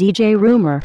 DJ Rumor.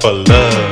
To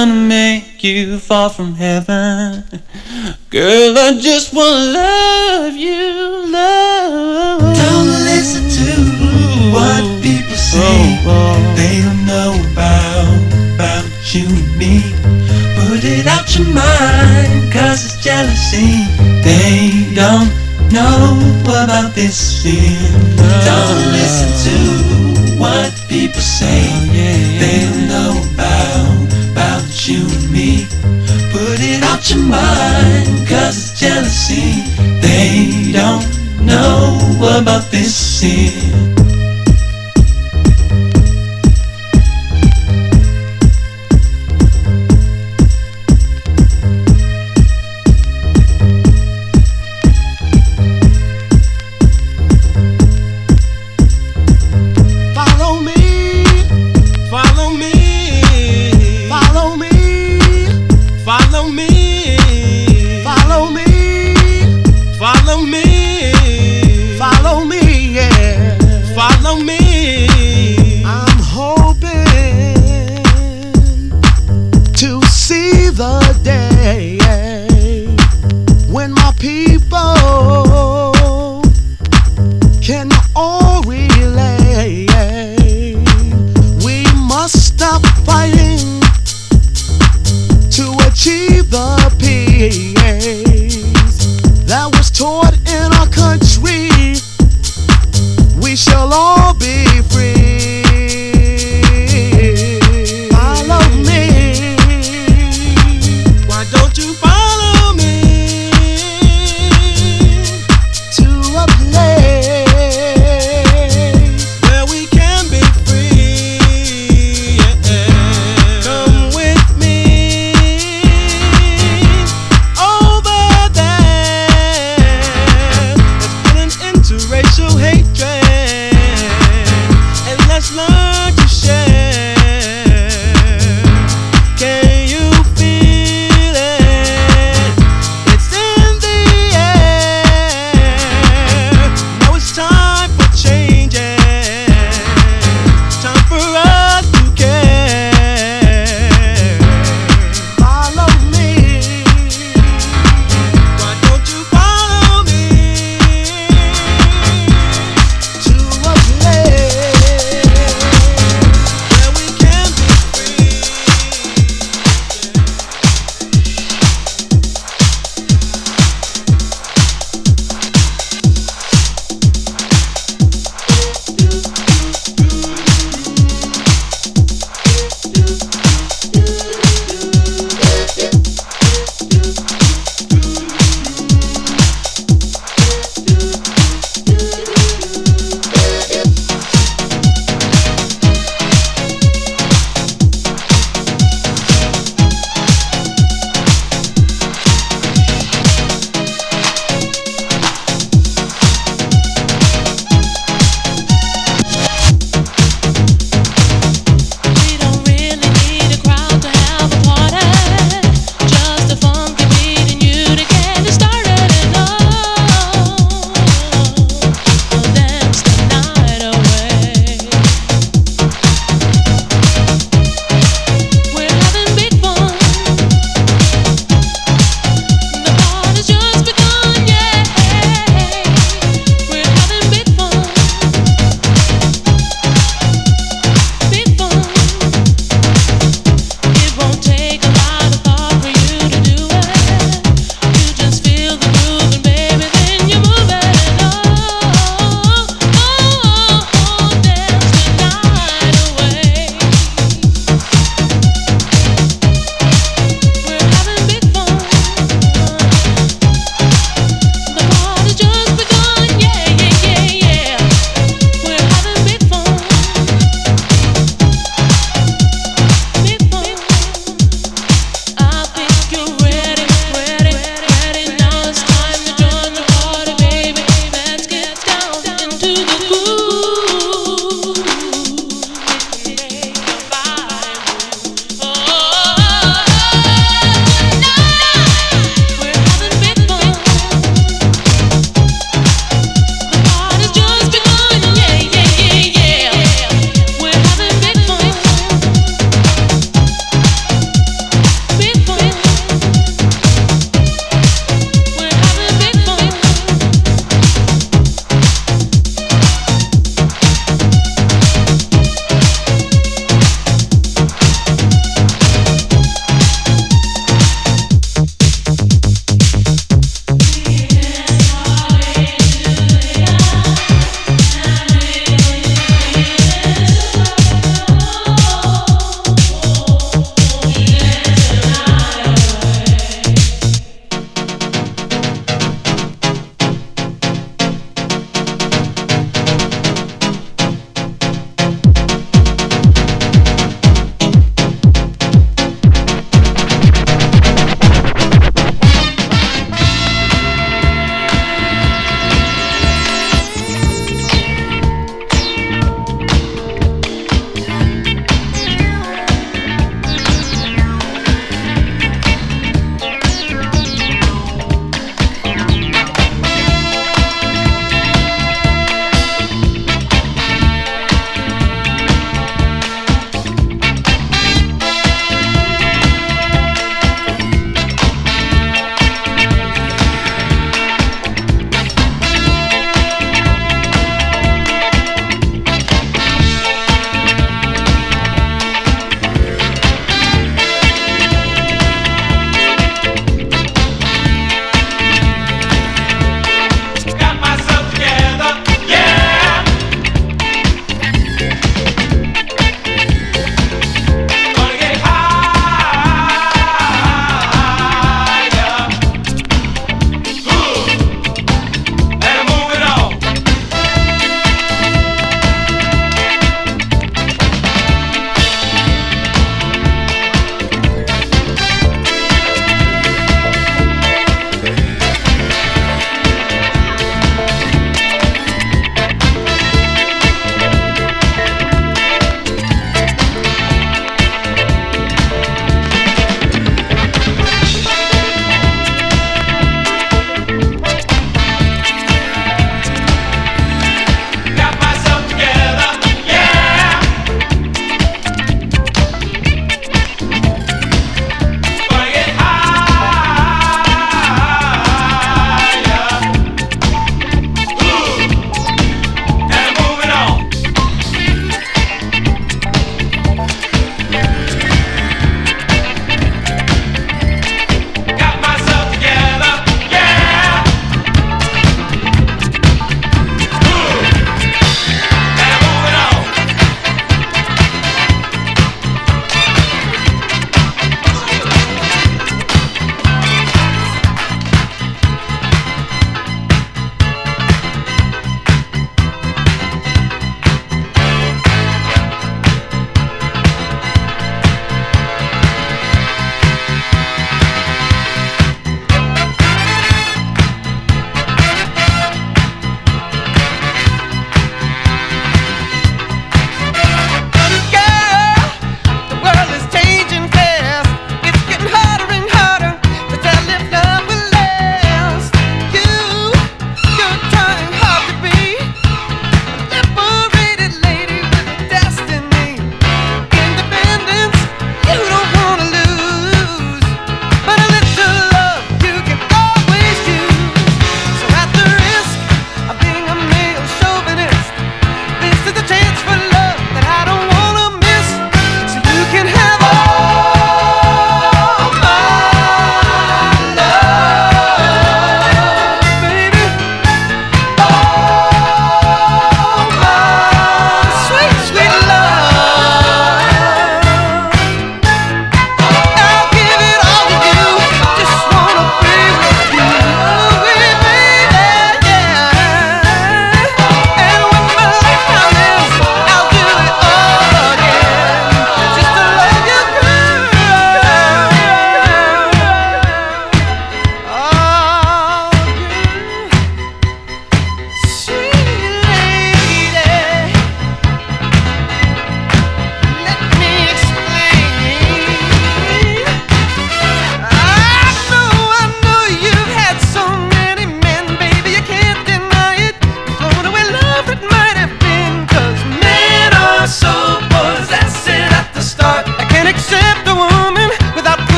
gonna make you fall from heaven. Girl, I just wanna love you, love. Don't listen to what people say. Oh, oh. They don't know about, about you and me. Put it out your mind, cause it's jealousy. They don't know about this sin. Don't listen to what people say. Oh, they don't know about, you and me. Put it out your mind, cause it's jealousy. They don't know about this sin.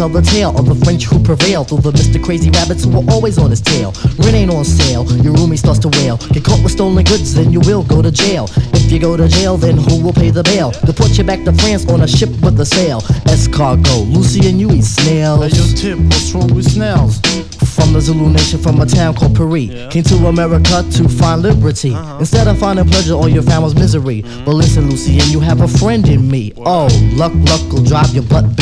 Tell the tale of the French who prevailed over Mr. Crazy Rabbits who were always on his tail. Rent ain't on sale, your roomie starts to wail. Get caught with stolen goods, then you will go to jail. If you go to jail, then who will pay the bail? Deport you back to France on a ship with a sail. Escargot, Lucy and you eat snails. Hey, yo, Tip, what's wrong with snails? From the Zulu nation, from a town called Paris. Came to America to find liberty. Uh-huh. Instead of finding pleasure, all you found was misery. Mm-hmm. But listen, Lucy, and you have a friend in me. Oh, luck, luck will drive your butt.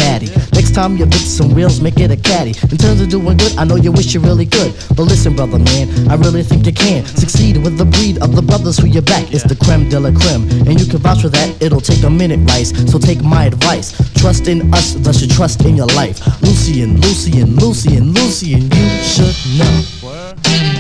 Next time you fix some wheels, make it a caddy. In terms of doing good, I know you wish you really could. But listen, brother man, I really think you can succeed with the breed of the brothers who you back. It's the creme de la creme, and you can vouch for that. It'll take a minute, Rice. So take my advice. Trust in us, thus you trust in your life. Lucien, Lucien, Lucien, Lucien, you should know.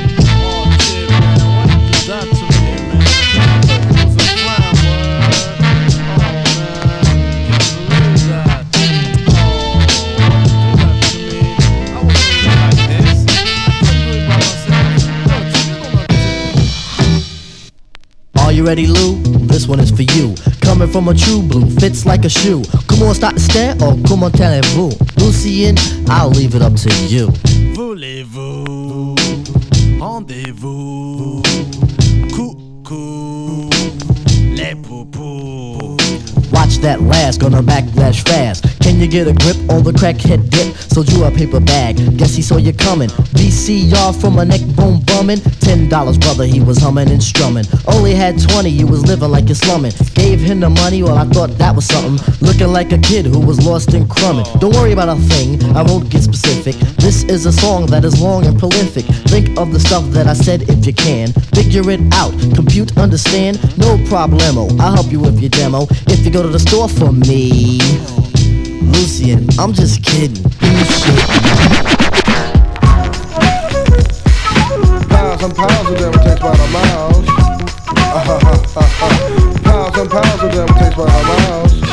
You ready, Lou? This one is for you. Coming from a true blue, fits like a shoe. Comment start to stare or comment allez-vous? Lucien, I'll leave it up to you. Voulez-vous Rendez-vous Coucou Les poupous Watch that last, gonna backlash fast. Can you get a grip on the crackhead dip? Sold you a paper bag, guess he saw you coming. VCR from a neck bone bumming. Ten dollars, brother, he was humming and strumming. Only had twenty, you was living like you're slumming. Gave him the money, well, I thought that was something. Looking like a kid who was lost in crumbing. Don't worry about a thing, I won't get specific. This is a song that is long and prolific. Think of the stuff that I said if you can. Figure it out, compute, understand, no problemo. I'll help you with your demo. If you go to the store for me. Lucien, I'm just kidding. Pounds and pounds of them takes by the miles. pounds and pounds of them takes by the miles.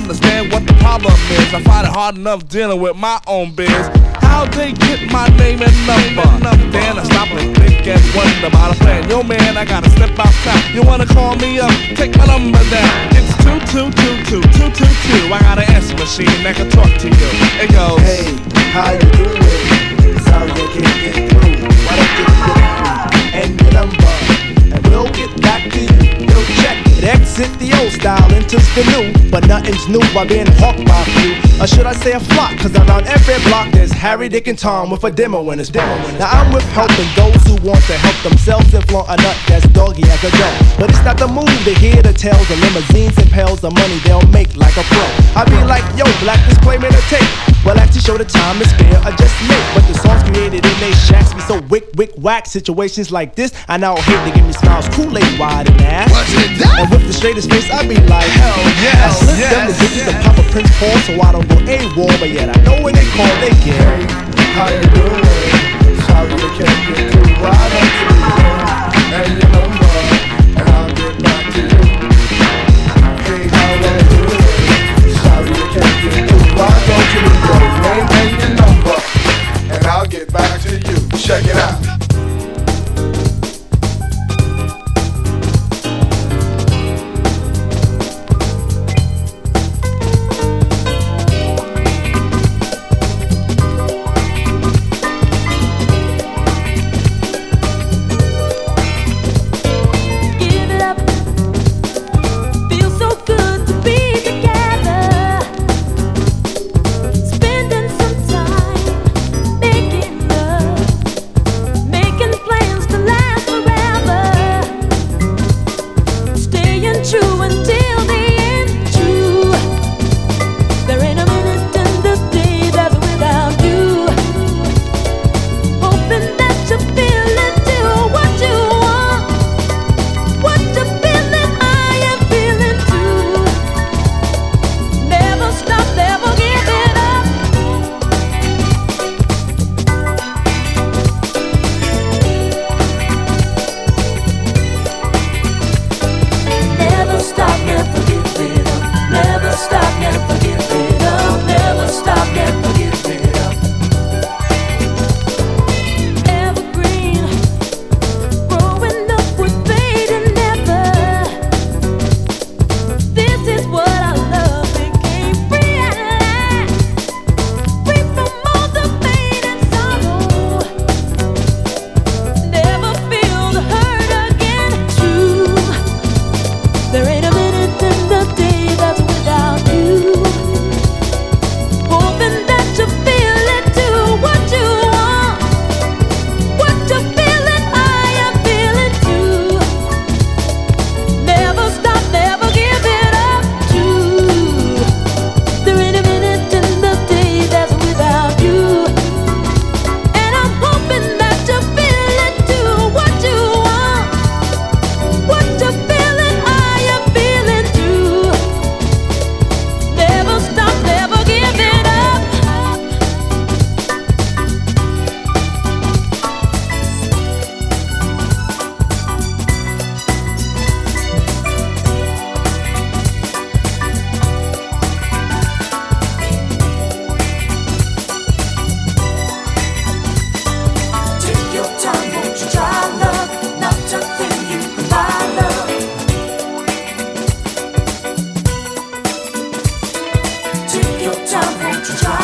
Understand what the problem is. I find it hard enough dealing with my own biz. How they get my name and number? Then I stop and think and wonder about a plan. Yo man, I gotta step outside. You wanna call me up? Take my number down. It's two two two two two two two. I got an answer machine that can talk to you. It goes. Hey, how you doing? Sorry I can't get through. Why don't you get me and your number, and we'll get back to you. Yo, check it. Exit the old style, enters the new, but nothing's new by being hawked by a few. Or should I say a flock? Cause around every block there's Harry, Dick, and Tom with a demo in his demo. Now I'm with helping those who want to help themselves and flaunt a nut that's doggy as a dog. But it's not the move to hear the tales of limousines and pails of money they'll make like a pro. I be like, yo, black disclaimer to tape. Well, I have to show the time is fair, I just make. But the songs created in they shacks be so wick, wick, whack. Situations like this, I now hate to give me smiles, Kool-Aid wide and ass. What's it that? And with the straightest face, I be like, hell yes, I slip them the yes, digits yes. and pop a Prince Paul so I don't go AWOL. But yet I know when they call, they get. How you doing? Sorry I can't get through. Why don't you and your number, through. You leave your name and your number, and I'll get back to you. Check it out. don't let try.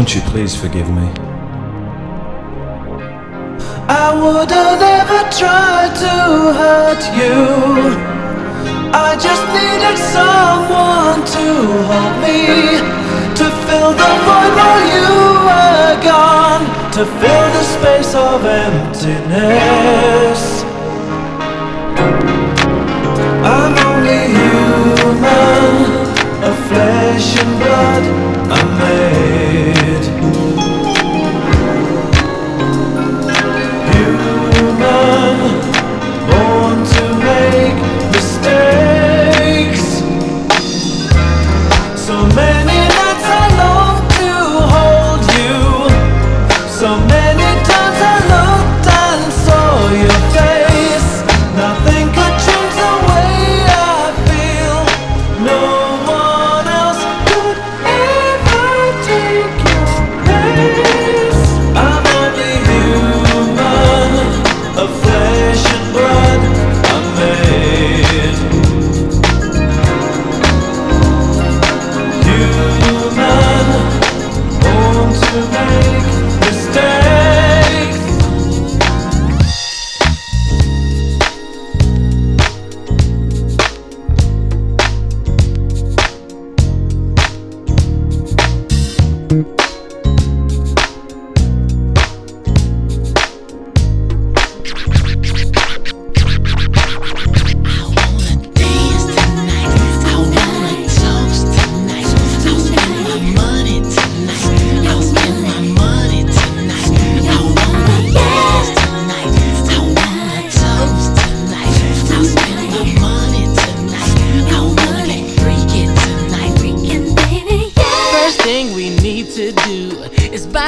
Won't you please forgive me? I would have never tried to hurt you. I just needed someone to hold me, to fill the void while you were gone, to fill the space of emptiness. I'm only human, of flesh and blood. I'm made.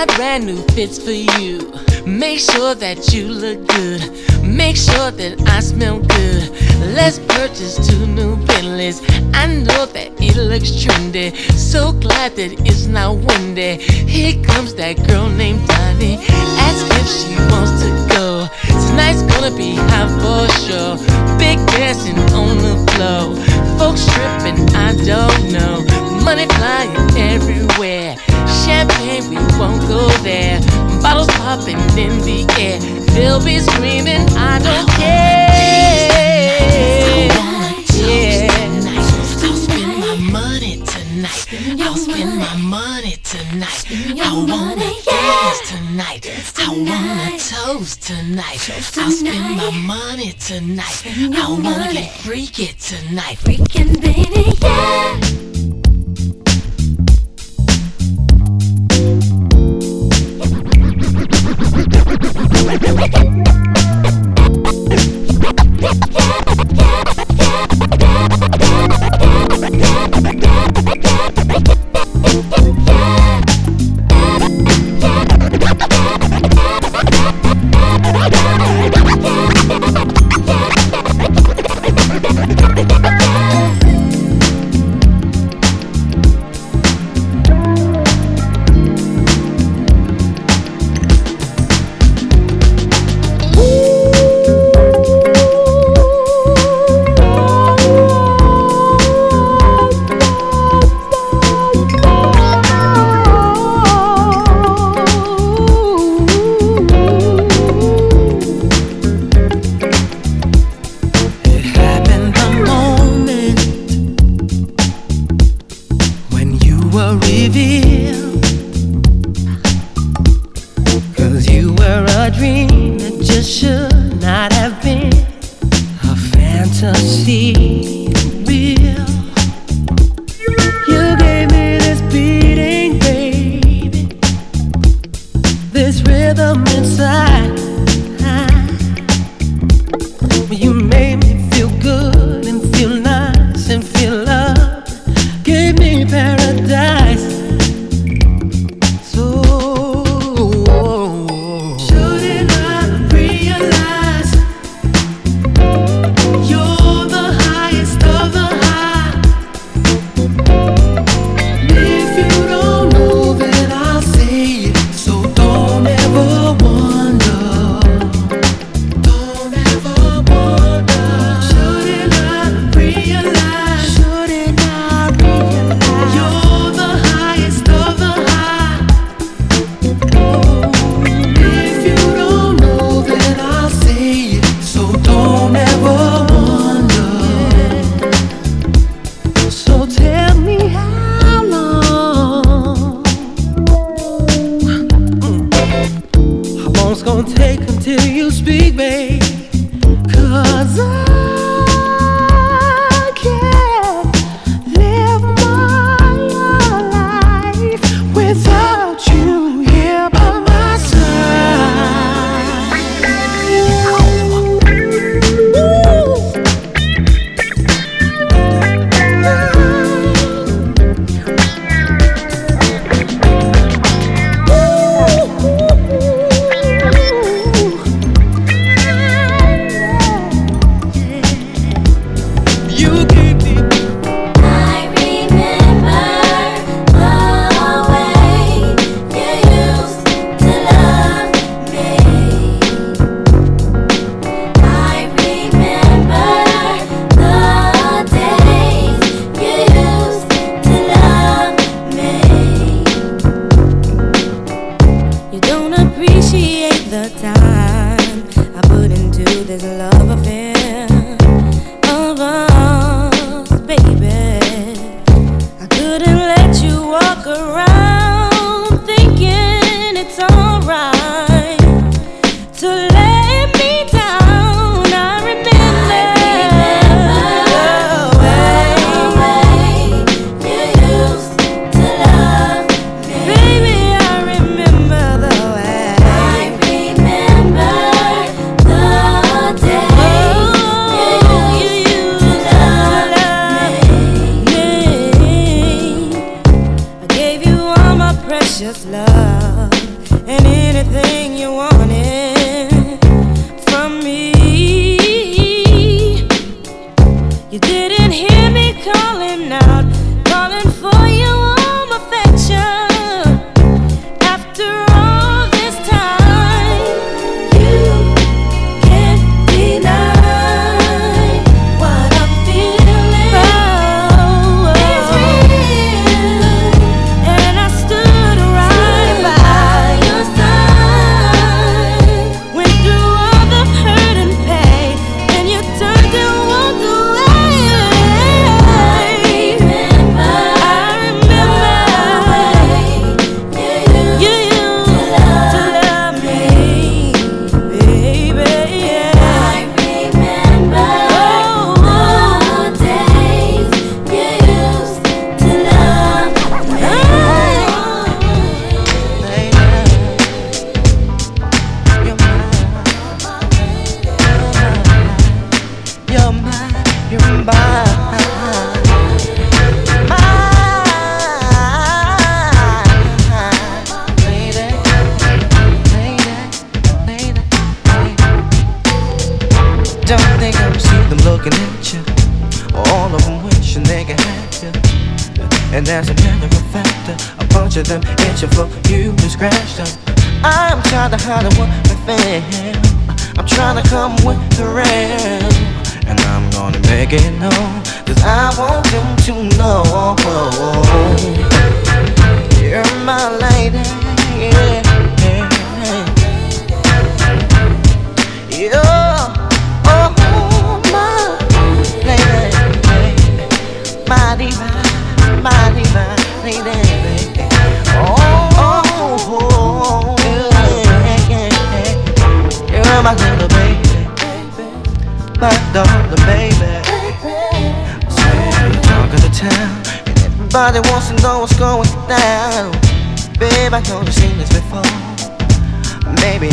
Buy brand new fits for you. Make sure that you look good. Make sure that I smell good. Let's purchase two new Bentleys. I know that it looks trendy. So glad that it's not windy. Here comes that girl named Donnie. Ask if she wants to go. Tonight's gonna be hot for sure. Big dancing on the floor. Folks tripping, I don't know. Money flying everywhere. Champagne, we won't go there. Bottles popping in the air. They'll be screaming, I don't care. Yeah. I'll spend my money tonight. I'll spend my money tonight. I wanna dance tonight. I wanna toast tonight. I'll spend my money tonight. I wanna get freaky tonight. Freaking baby, yeah.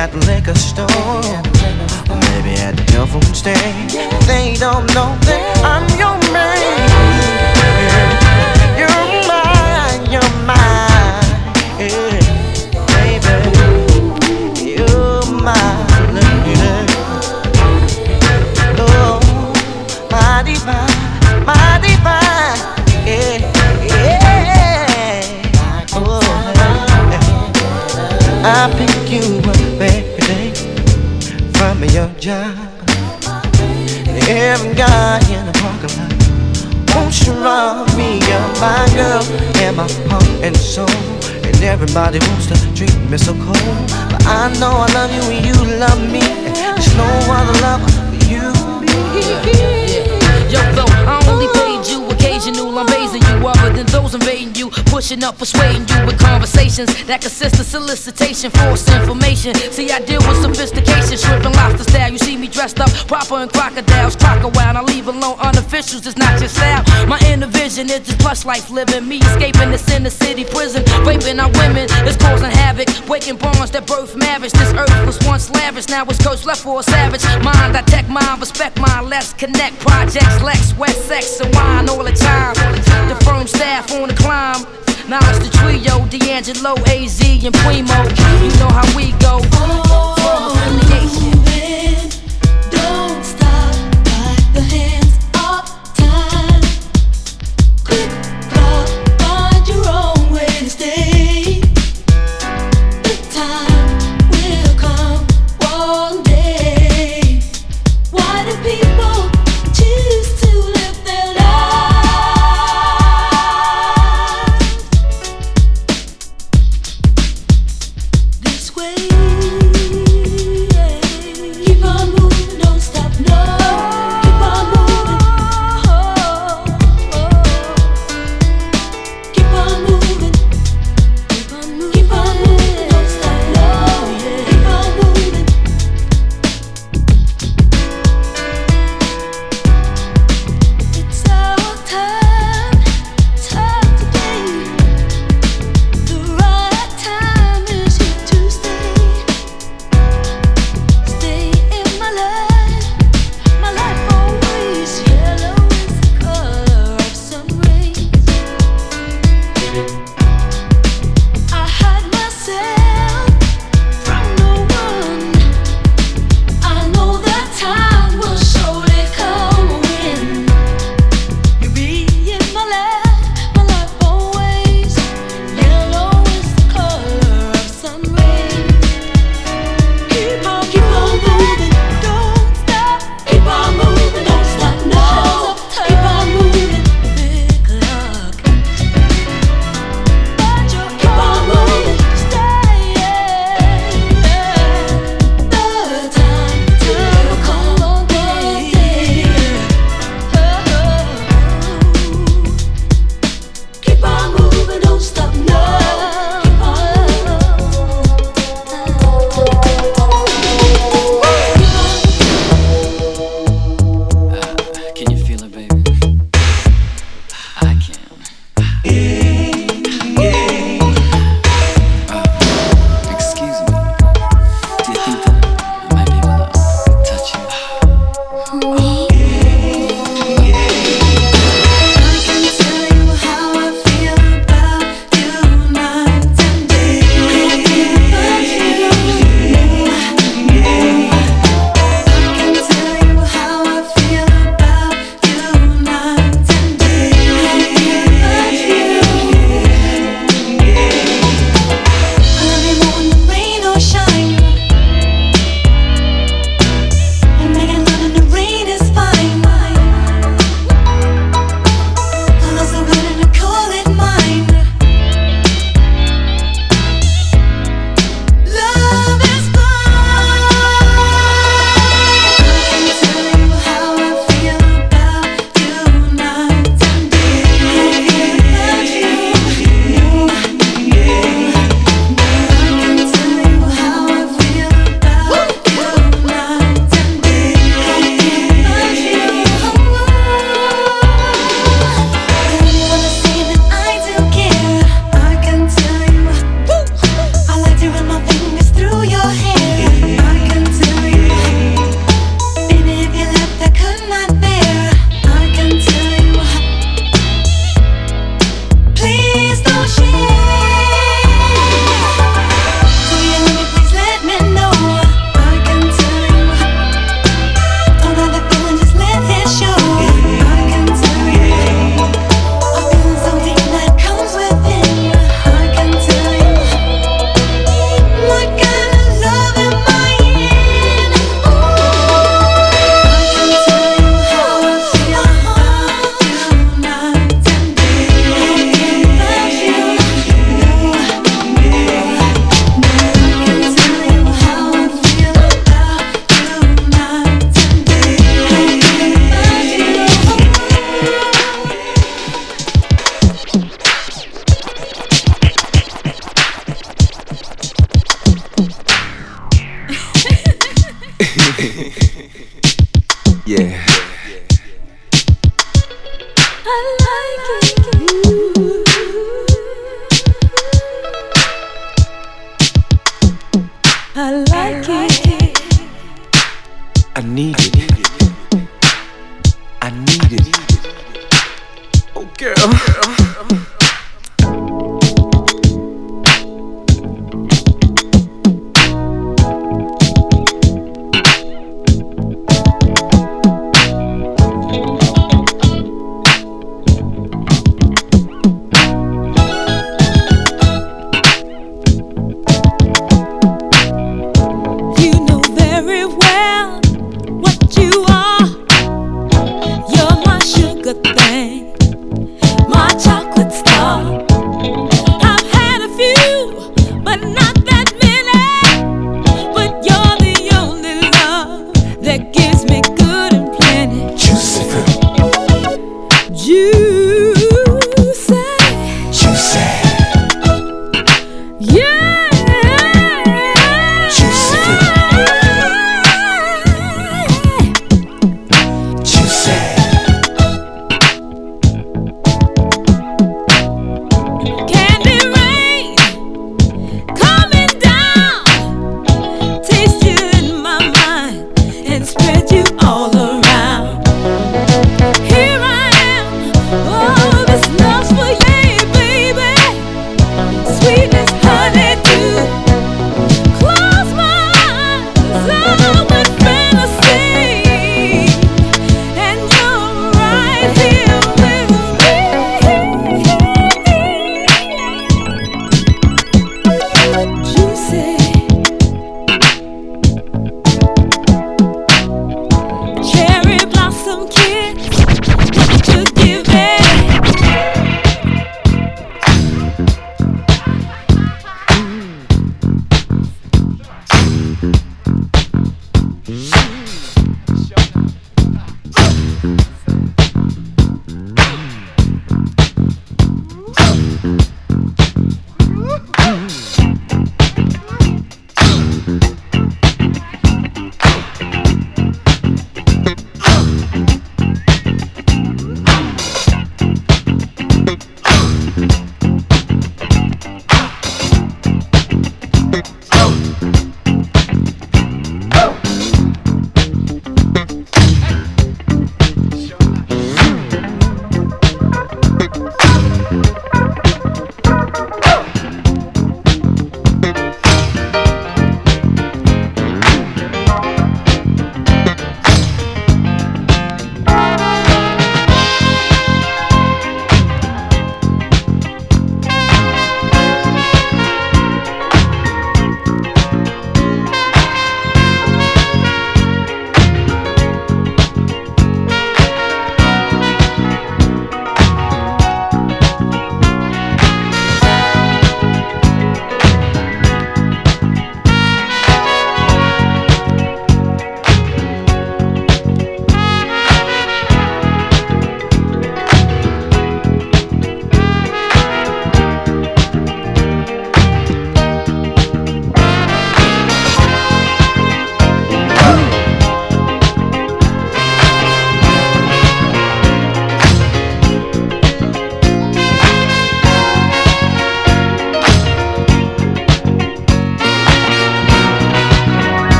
at the liquor store, maybe at the telephone stand. They don't know that I'm your man. girl in my heart and soul. And everybody wants to treat me so cold. But I know I love you and you love me. There's no other love for you. Yeah. Yo, though, I only paid you a original. I'm raising you other than those invading you, pushing up, persuading you with conversations that consist of solicitation, forced information. See, I deal with sophistication, shrimping lobster style. You see me dressed up proper in crocodiles, crocodile. I leave alone unofficials, it's not your style. My inner vision is just plush life living, me escaping this inner city prison, raping our women. It's causing havoc, Waking bonds that birth marriage. This earth was once lavish, now it's cursed left for a savage. Mind, I tech mine, respect mine, let's connect. Projects, Lex, West, Sex, and wine all the time. The firm staff on the climb. Now it's the trio, D'Angelo, AZ, and Primo. You know how we go. Form affiliation. Don't stop, like the hands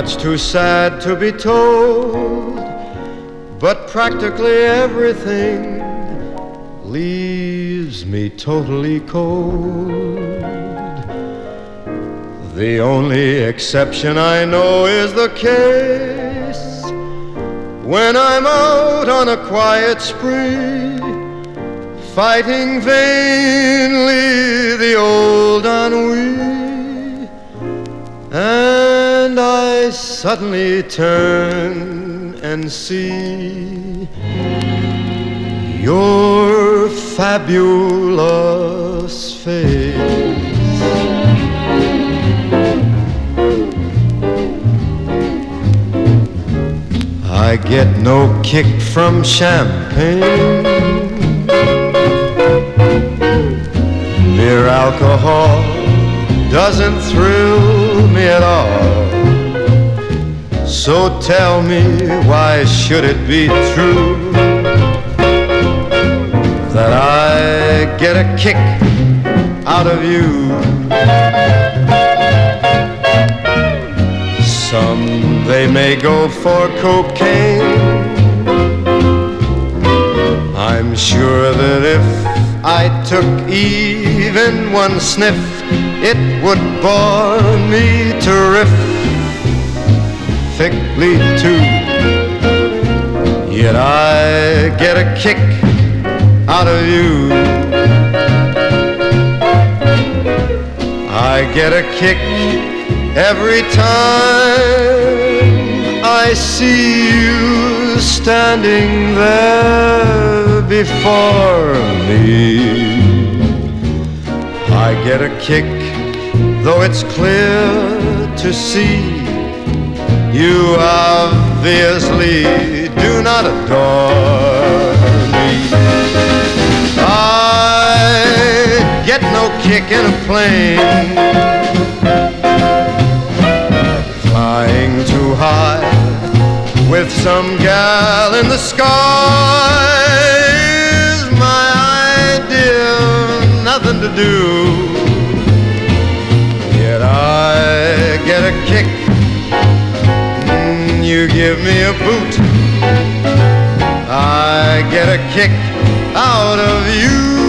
much too sad to be told, but practically everything leaves me totally cold. The only exception I know is the case when I'm out on a quiet spree, fighting vainly the old ennui. And suddenly turn and see your fabulous face. I get no kick from champagne. Mere alcohol doesn't thrill me at all. So tell me, why should it be true that I get a kick out of you? Some they may go for cocaine. I'm sure that if I took even one sniff, it would bore me terrifically too. Yet I get a kick out of you. I get a kick every time I see you standing there before me. I get a kick, though it's clear to see you obviously do not adore me. I get no kick in a plane flying too high with some gal in the sky is my idea nothing to do. Yet I get a kick, you give me a boot. I get a kick out of you.